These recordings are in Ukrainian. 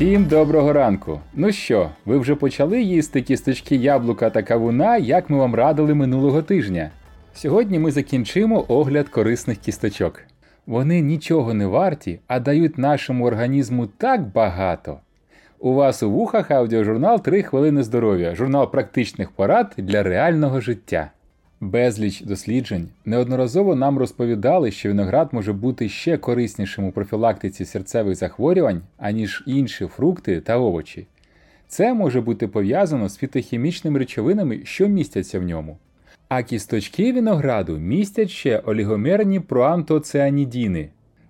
Всім доброго ранку! Ну що, ви вже почали їсти кісточки яблука та кавуна, як ми вам радили минулого тижня? Сьогодні ми закінчимо огляд корисних кісточок. Вони нічого не варті, а дають нашому організму так багато. У вас у вухах аудіожурнал «3 хвилини здоров'я, журнал практичних порад для реального життя. Безліч досліджень неодноразово нам розповідали, що виноград може бути ще кориснішим у профілактиці серцевих захворювань, аніж інші фрукти та овочі. Це може бути пов'язано з фітохімічними речовинами, що містяться в ньому. А кісточки винограду містять ще олігомерні проантоціанідіни.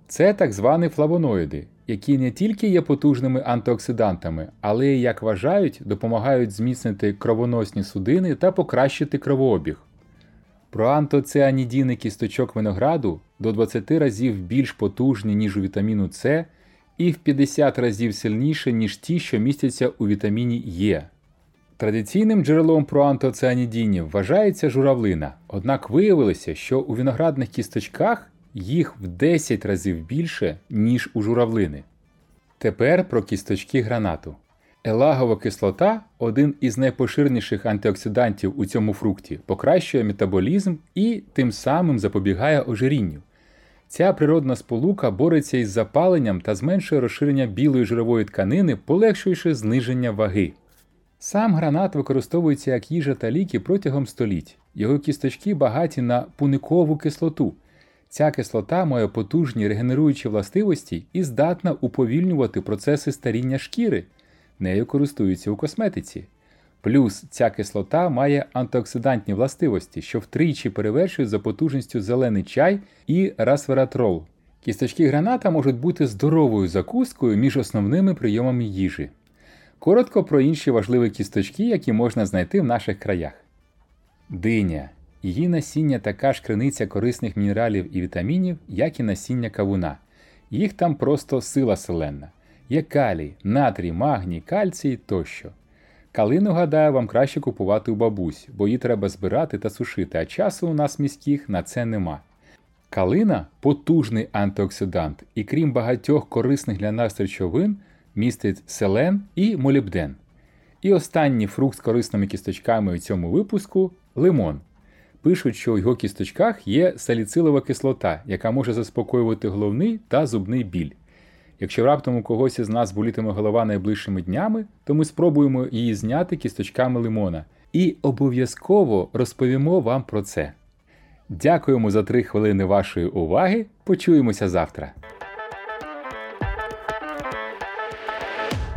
Це так звані флавоноїди, які не тільки є потужними антиоксидантами, але як вважають, допомагають зміцнити кровоносні судини та покращити кровообіг. Проантоціанідіни кісточок винограду до 20 разів більш потужні, ніж у вітаміну С, і в 50 разів сильніше, ніж ті, що містяться у вітаміні Е. Традиційним джерелом проантоціанідінів вважається журавлина, однак виявилося, що у виноградних кісточках їх в 10 разів більше, ніж у журавлини. Тепер про кісточки гранату. Елагова кислота один із найпоширеніших антиоксидантів у цьому фрукті, покращує метаболізм і тим самим запобігає ожирінню. Ця природна сполука бореться із запаленням та зменшує розширення білої жирової тканини, полегшуючи зниження ваги. Сам гранат використовується як їжа та ліки протягом століть. Його кісточки багаті на пуникову кислоту. Ця кислота має потужні регенеруючі властивості і здатна уповільнювати процеси старіння шкіри. Нею користуються у косметиці. Плюс ця кислота має антиоксидантні властивості, що втричі перевершують за потужністю зелений чай і расвератрол. Кісточки граната можуть бути здоровою закускою між основними прийомами їжі. Коротко про інші важливі кісточки, які можна знайти в наших краях. Диня. Її насіння така ж криниця корисних мінералів і вітамінів, як і насіння кавуна. Їх там просто сила селенна. Є калій, натрій, магній, кальцій тощо. Калину, гадаю, вам краще купувати у бабусь, бо її треба збирати та сушити, а часу у нас міських на це нема. Калина потужний антиоксидант, і крім багатьох корисних для нас речовин, містить селен і молібден. І останній фрукт з корисними кісточками у цьому випуску лимон. Пишуть, що у його кісточках є саліцилова кислота, яка може заспокоювати головний та зубний біль. Якщо раптом у когось із нас болітиме голова найближчими днями, то ми спробуємо її зняти кісточками лимона і обов'язково розповімо вам про це. Дякуємо за три хвилини вашої уваги. Почуємося завтра.